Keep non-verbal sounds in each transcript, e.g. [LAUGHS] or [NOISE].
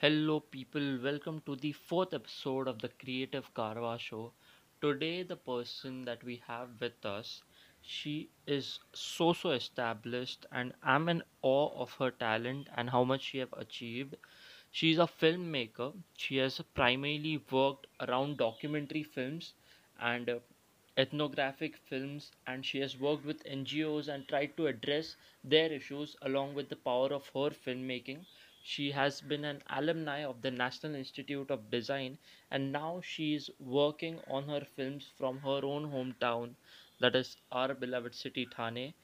Hello, people. Welcome to the fourth episode of the Creative Carva Show. Today, the person that we have with us, she is so so established, and I'm in awe of her talent and how much she have achieved. She's a filmmaker. She has primarily worked around documentary films and uh, ethnographic films, and she has worked with NGOs and tried to address their issues along with the power of her filmmaking. She has been an alumni of the National Institute of Design, and now she is working on her films from her own hometown, that is our beloved city Thane.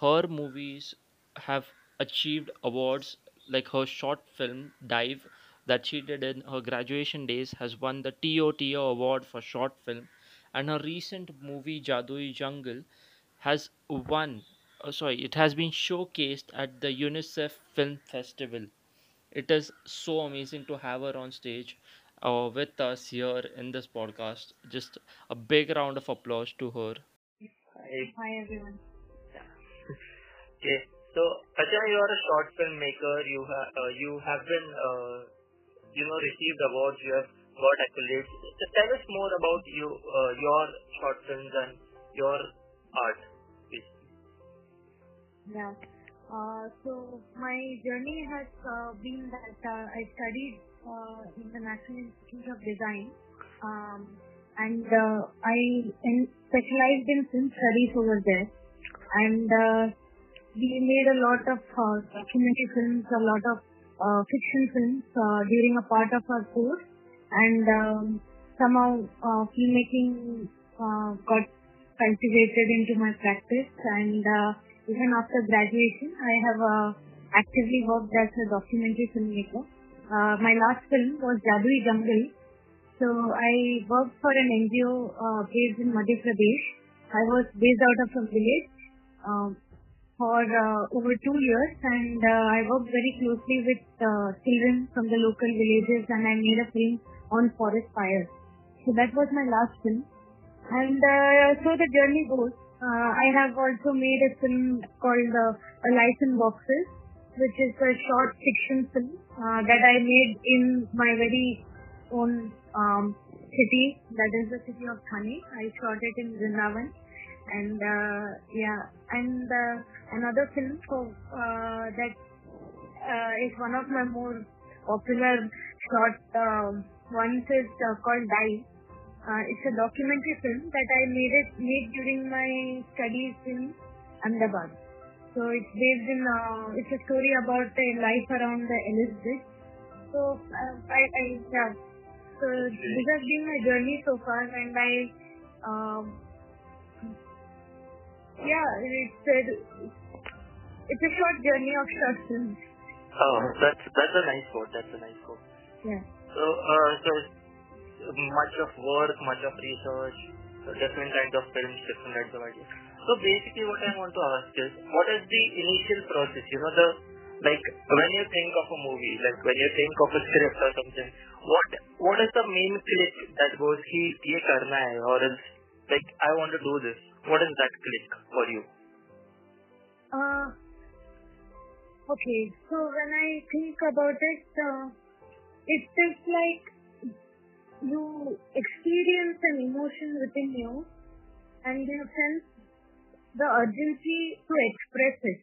Her movies have achieved awards like her short film Dive that she did in her graduation days has won the TOTO award for short film and her recent movie Jadui Jungle has won uh, sorry it has been showcased at the UNICEF Film Festival. It is so amazing to have her on stage uh, with us here in this podcast. Just a big round of applause to her. Hi. Hi everyone. Yeah. [LAUGHS] Okay. So, Acha, you are a short filmmaker. You have uh, you have been uh, you know received awards. You have got accolades. Just tell us more about you, uh, your short films and your art, please. Yeah. Uh, so my journey has uh, been that uh, I studied in the National Institute of Design, um, and I in, specialized in film studies over there. And we made a lot of uh, documentary films, a lot of uh, fiction films uh, during a part of our course, and um, somehow uh, filmmaking got cultivated into my practice and. Even after graduation, I have uh, actively worked as a documentary filmmaker. Uh, my last film was Jadui Jungle. So I worked for an NGO uh, based in Madhya Pradesh. I was based out of a village um, for uh, over two years and uh, I worked very closely with uh, children from the local villages and I made a film on forest fires. So that was my last film. And uh, so the journey goes. Uh, I have also made a film called uh, A Life in Boxes, which is a short fiction film uh, that I made in my very own um, city, that is the city of Thane. I shot it in Vrindavan. And uh, yeah, and uh, another film for, uh, that uh, is one of my more popular short um ones is uh, called Die. Uh, it's a documentary film that I made it made during my studies in Ahmedabad. So it's based in uh, it's a story about a life around the Bridge. So uh, I, I yeah. So this has been my journey so far, and I um, yeah it's a, it's a short journey of short films. Oh, that's that's a nice quote. That's a nice quote. Yeah. So, uh, so much of work, much of research, different kinds of films, different kinds of ideas. So basically, what I want to ask is, what is the initial process? You know, the like when you think of a movie, like when you think of a script or something, what what is the main click that goes, "He ye karna hai," or else like I want to do this. What is that click for you? Uh, okay, so when I think about it, uh, it is like you experience an emotion within you and you sense the urgency to express it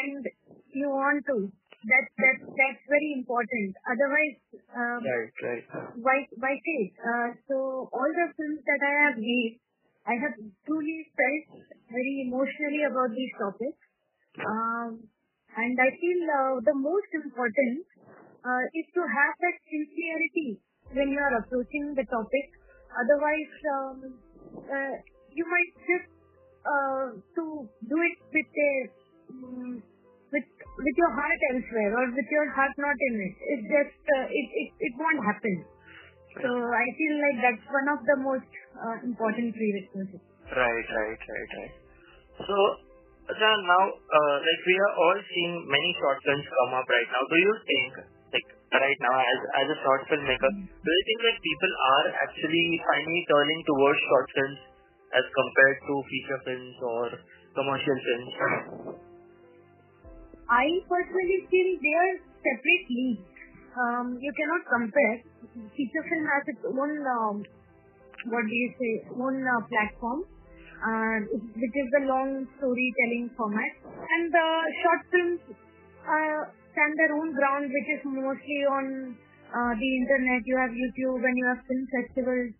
and you want to that that that's very important otherwise um, Right, right. why why say it? Uh, so all the films that I have made, I have truly felt very emotionally about these topics. Um, and I feel uh, the most important uh, is to have that sincerity when you are approaching the topic. Otherwise, um, uh, you might just uh, to do it with a mm, with with your heart elsewhere or with your heart not in it. It just uh, it, it it won't happen. So I feel like that's one of the most uh, important prerequisites. Right, right, right, right. So, now, uh, like we are all seeing many short come up right now. Do you think, right now, as as a short filmmaker, do you think like people are actually finally turning towards short films as compared to feature films or commercial films? I personally feel they are separate leagues. um, you cannot compare. Feature film has its own, um, what do you say, own uh, platform, uh, which is the long storytelling format. And the short films uh, stand their own ground, which is mostly on uh, the internet. You have YouTube and you have film festivals.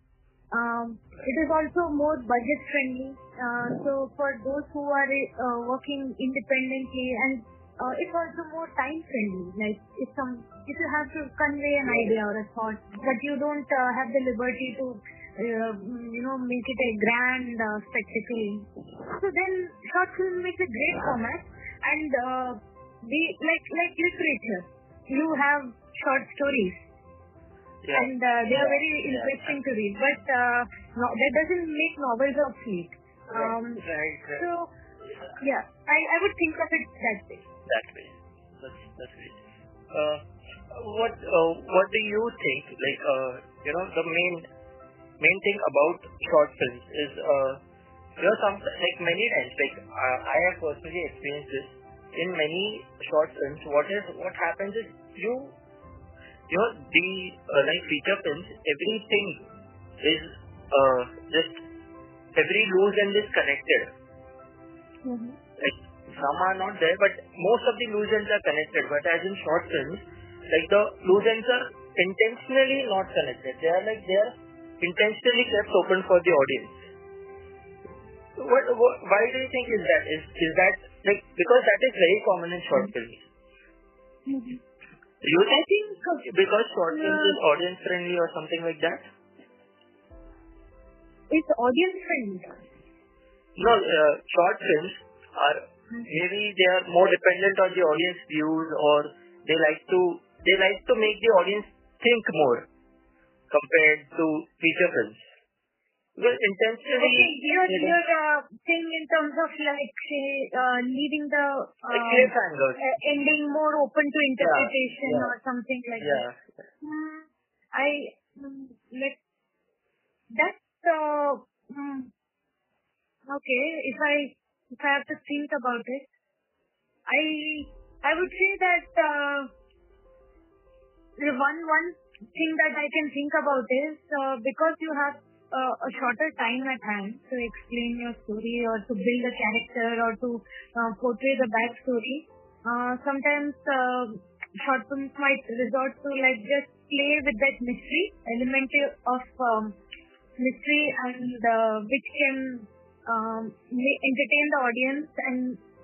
Um, it is also more budget friendly. Uh, so for those who are uh, working independently and uh, it's also more time friendly. Like if some if you have to convey an idea or a thought, but you don't uh, have the liberty to uh, you know make it a grand uh, spectacle. So then short film makes a great format and uh, the like like literature. You have short stories. Yeah. And uh, they are Yeah. very Yeah. interesting to read, but uh, no, that doesn't make novels obsolete. Um, right, right. so, yeah, I, I would think of it that way. that way. That's that's great. Uh, what uh, what do you think? Like uh, you know, the main main thing about short films is uh, you know, some like many times, like uh, I have personally experienced this in many short films. What is what happens is you you know the uh, like feature films, everything is uh, just every loose end is connected like some are not there, but most of the loose ends are connected. But as in short films, like the loose ends are intentionally not connected. They are like they are intentionally kept open for the audience. What, what why do you think is that? Is is that like because that is very common in short films? You I think because short films is audience friendly or something like that? it's audience friendly. No, uh, short films are maybe they are more dependent on the audience views or they like to they like to make the audience think more compared to feature films. Because intentionally Okay, don't- uh, saying in terms of like say uh, leaving the uh, uh, ending more open to interpretation or something like that. Hmm, I mm, like that. Uh, mm, okay, if I if I have to think about it, I I would say that uh, the one one thing that I can think about is uh, because you have a shorter time at hand to explain your story or to build a character or to uh, portray the backstory. Uh, sometimes uh, short films might resort to like just play with that mystery element of um, mystery and uh, which can um, entertain the audience and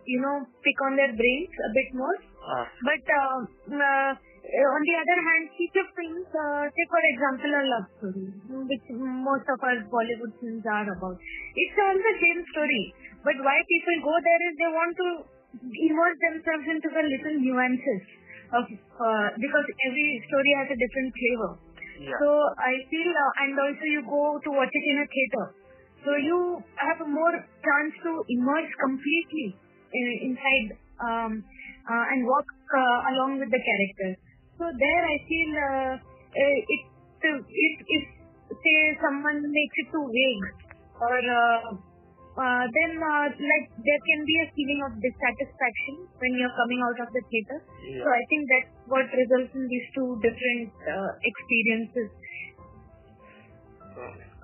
you know pick on their brains a bit more. Ah, But uh, uh, on the other hand, feature films, uh, say for example a love story, which most of our Bollywood films are about. It's all the same story, but why people go there is they want to immerse themselves into the little nuances of uh, because every story has a different flavor. yeah. So I feel, uh, and also you go to watch it in a theater. So you have a more chance to immerse completely uh, inside um, uh, and walk uh, along with the characters. So there I feel uh, uh, it, it, if say someone makes it too vague or uh, uh, then uh, like there can be a feeling of dissatisfaction when you're coming out of the theater. Yeah. So I think that's what results in these two different uh, experiences.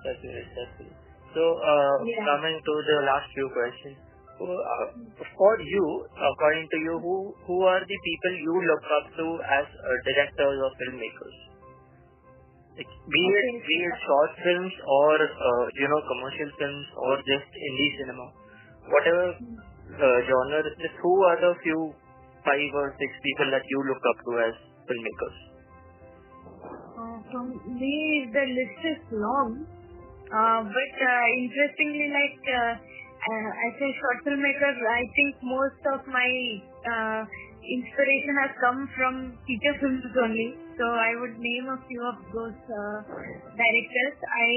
That's it. That's it. So, uh, Yeah. coming to the last few questions. Uh, for you, according to you, who who are the people you look up to as uh, directors or filmmakers? Like, be it be it short films or uh, you know commercial films or just indie cinema, whatever uh, genre. Just who are the few five or six people that you look up to as filmmakers? Uh, from me, the list is long, uh, but uh, interestingly, like uh, as a short filmmaker, I think most of my uh, inspiration has come from feature films only. So I would name a few of those uh, directors. I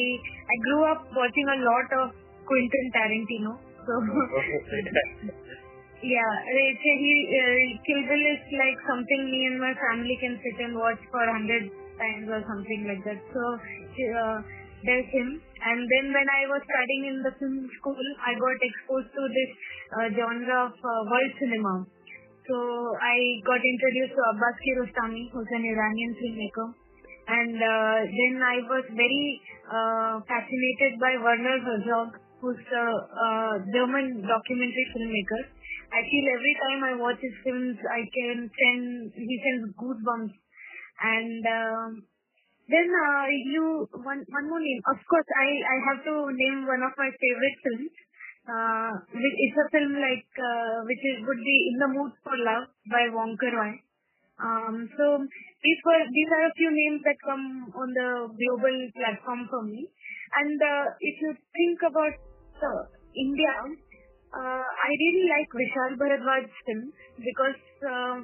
I grew up watching a lot of Quentin Tarantino. So [LAUGHS] Yeah, he, uh, Kill Bill is like something me and my family can sit and watch for hundred times or something like that. So uh, there's him. And then when I was studying in the film school, I got exposed to this uh, genre of uh, world cinema. so I got introduced to Abbas Kiarostami, who's an Iranian filmmaker. And uh, then I was very uh, fascinated by Werner Herzog, who's a uh, German documentary filmmaker. I feel every time I watch his films, I can send, he sends goosebumps. And um, then uh, you, one, one more name. Of course, I, I have to name one of my favorite films. Uh, it's a film like, uh, which is, would be In the Mood for Love by Wong Kar Wai. Um, so these were, these are a few names that come on the global platform for me. And uh, if you think about uh, India, uh, I really like Vishal Bhardwaj's film because uh,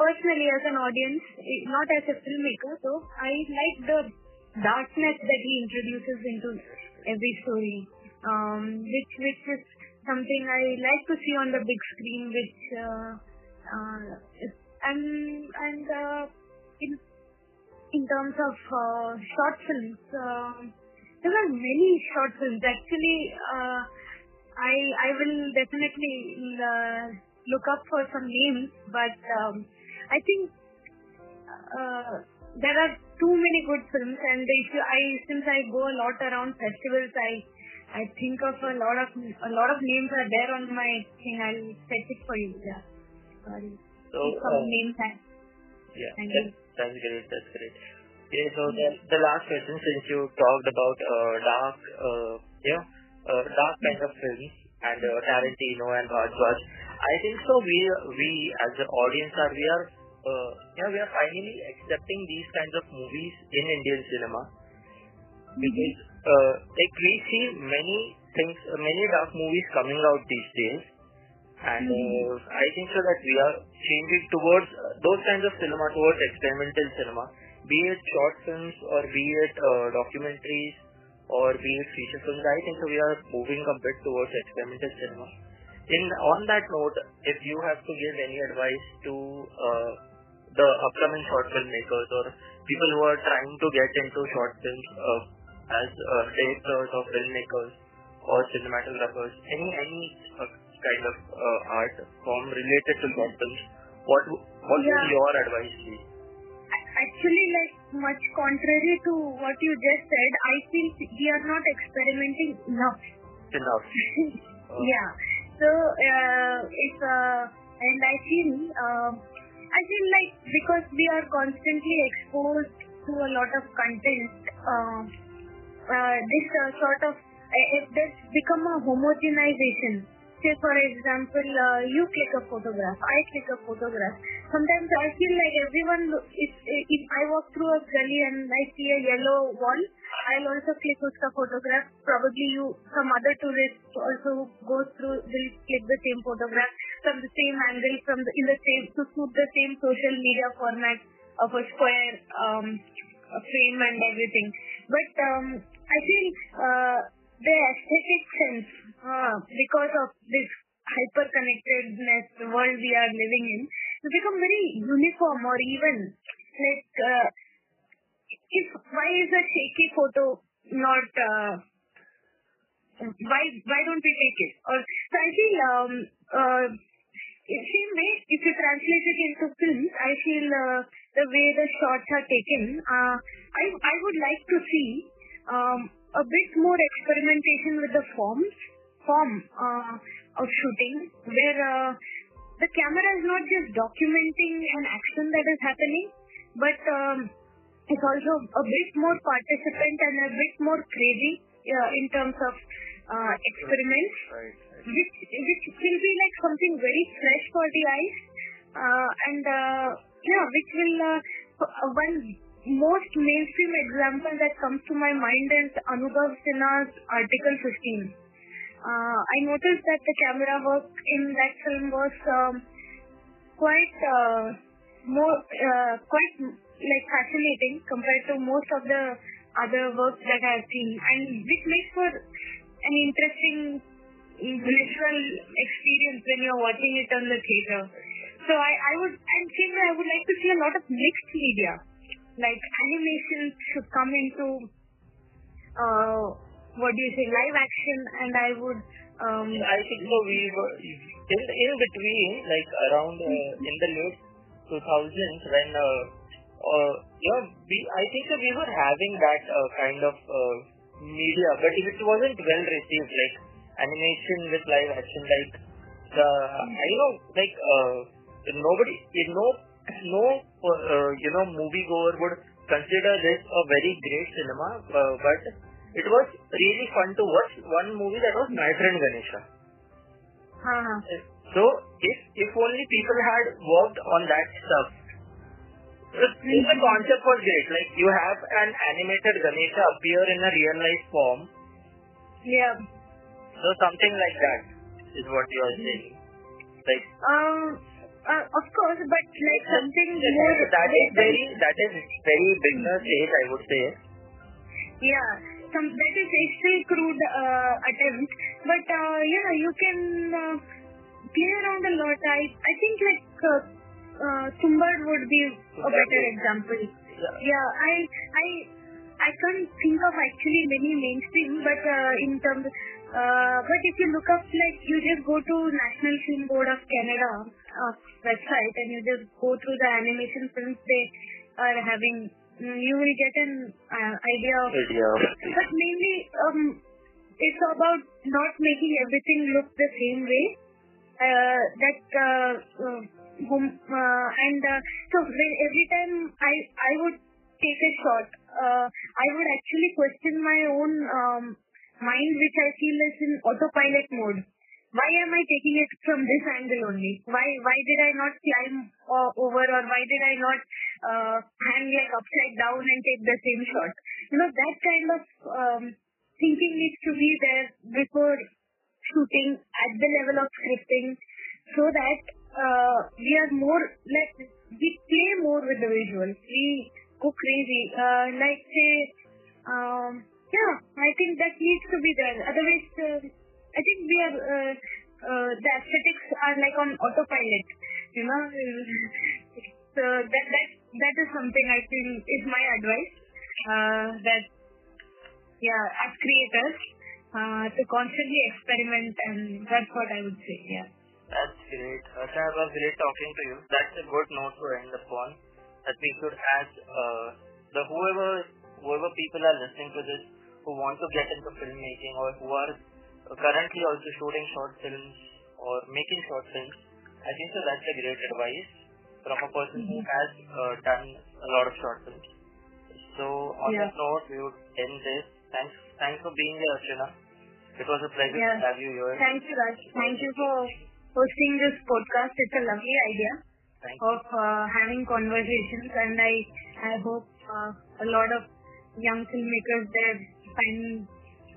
personally as an audience, not as a filmmaker, so I like the darkness that he introduces into every story, um, which which is something I like to see on the big screen, which uh, uh, and and uh, in in terms of uh, short films, uh, there are many short films. Actually, uh, I I will definitely uh, look up for some names, but um, I think uh, there are too many good films, and if you, I since I go a lot around festivals, I I think of a lot of a lot of names are there on my thing. I'll fetch it for you. Yeah, sorry. So, some uh, names. Yeah, Thank that, that's great. That's great. Okay, so the, the last question, since you talked about uh, dark, uh, know, uh, dark kind of films and uh, Tarantino and Bhardwaj, I think so. We we as an audience are we are we are finally accepting these kinds of movies in Indian cinema because uh, like we see many things, uh, many dark movies coming out these days, and uh, I think so that we are changing towards uh, those kinds of cinema, towards experimental cinema, be it short films or be it uh, documentaries or be it feature films. I think so we are moving a bit towards experimental cinema. In on that note, if you have to give any advice to uh, the upcoming short film makers or people who are trying to get into short films uh, as uh, directors or filmmakers or cinematographers, any any uh, kind of uh, art form related to short films, what what would Yeah. your advice be? Actually, like much contrary to what you just said, I feel we are not experimenting enough. Enough. [LAUGHS] Yeah. So uh, if uh, and I feel I feel like because we are constantly exposed to a lot of content, uh, uh, this uh, sort of uh, if there's become a homogenization. Say for example, uh, you click a photograph, I click a photograph. Sometimes I feel like everyone, if if I walk through a gully and I see a yellow wall, I'll also click uska photograph. Probably you, some other tourist also goes through, will click the same photograph from the same angle, from the in the same to suit the same social media format of a square um, a frame and everything. But um, I feel uh, the aesthetic sense, uh, because of this hyper connectedness world we are living in, has become very uniform or even like. Uh, if why is a shaky photo not uh, why why don't we take it or so i feel um uh in same way if you translate it into films i feel uh, the way the shots are taken uh, i i would like to see um a bit more experimentation with the forms form uh, of shooting where the camera is not just documenting an action that is happening but um, it's also a bit more participant and a bit more crazy in terms of experiments, Right. right. which which will be like something very fresh for the eyes, uh, and uh, yeah, which will uh, uh, one most mainstream example that comes to my mind is Anubhav Sinha's Article 15. Uh, I noticed that the camera work in that film was um, quite uh, more uh, quite like fascinating compared to most of the other works that I've seen, and which makes for an interesting visual experience when you're watching it on the theater. So I, I would, and same way, I would like to see a lot of mixed media, like animation should come into uh, what do you say, live action, and I would Um, I think so. We were in in between, like around uh, in the late 2000s when uh, uh, yeah, we I think so we were having that uh, kind of uh, media, but it wasn't well received. Like animation with live action, like the I know like uh, nobody, you know, no uh, you know moviegoer would consider this a very great cinema, uh, but it was really fun to watch one movie that was My Friend Ganesha. uh, So if if only people had worked on that stuff. The concept was great, like you have an animated Ganesha appear in a real life form, yeah. so something like that is what you are saying. Like Um, uh, of course, but like something more. that is very that is very beginner stage, I would say. Yeah, some that is a still crude uh, attempt, but uh, yeah, you can uh, play around a lot. I I think like uh, uh, Tumbad would be a better example. Yeah. Yeah, I I I can't think of actually many mainstream, but uh, in terms, uh, but if you look up like you just go to National Film Board of Canada uh, website and you just go through the animation films they are having, mm, you will get an uh, idea of. Idea. But mainly, um, it's about not making everything look the same way. Uh, that uh, uh, home, uh, and uh, so when, every time I I would take a shot, uh, I would actually question my own um, mind, which I feel is in autopilot mode. Why am I taking it from this angle only? Why why did I not climb uh, over, or why did I not uh, hang like upside down and take the same shot? You know that kind of um, thinking needs to be there before shooting at the level of scripting, so that uh, we are more like we play more with the visuals. We go crazy. Uh, like say, um, yeah, I think that needs to be there. Otherwise, uh, I think we are uh, uh, the aesthetics are like on autopilot. You know, [LAUGHS] so that that that is something I think is my advice. Uh, that yeah, as creators, uh, to constantly experiment, and that's what I would say. Yeah. That's great. Asha, it was great talking to you. That's a good note to end upon. That we should ask uh, the whoever whoever people are listening to this who want to get into filmmaking or who are currently also shooting short films or making short films. I think so that's a great advice from a person who has uh, done a lot of short films. So on Yeah. that note, we would end this. Thanks, thanks for being here, Archana. It was a pleasure Yeah. to have you here. Thank you, Raj. Thank you for hosting this podcast. It's a lovely idea of uh, having conversations, and I I hope uh, a lot of young filmmakers there find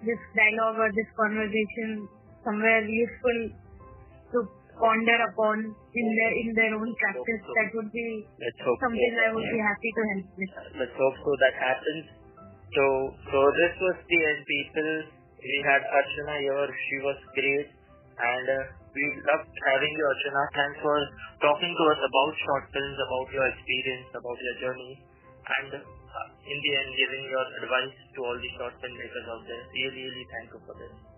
this dialogue or this conversation somewhere useful to ponder upon in their in their own practice. That would be Let's so. something I would be happy to help with. Let's hope so that happens. So, so this was the end people. We had Archana here. She was great. And uh, we loved having you, Archana. Thanks for talking to us about short films, about your experience, about your journey. And uh, in the end, giving your advice to all the short filmmakers out there. Really, really thank you for this.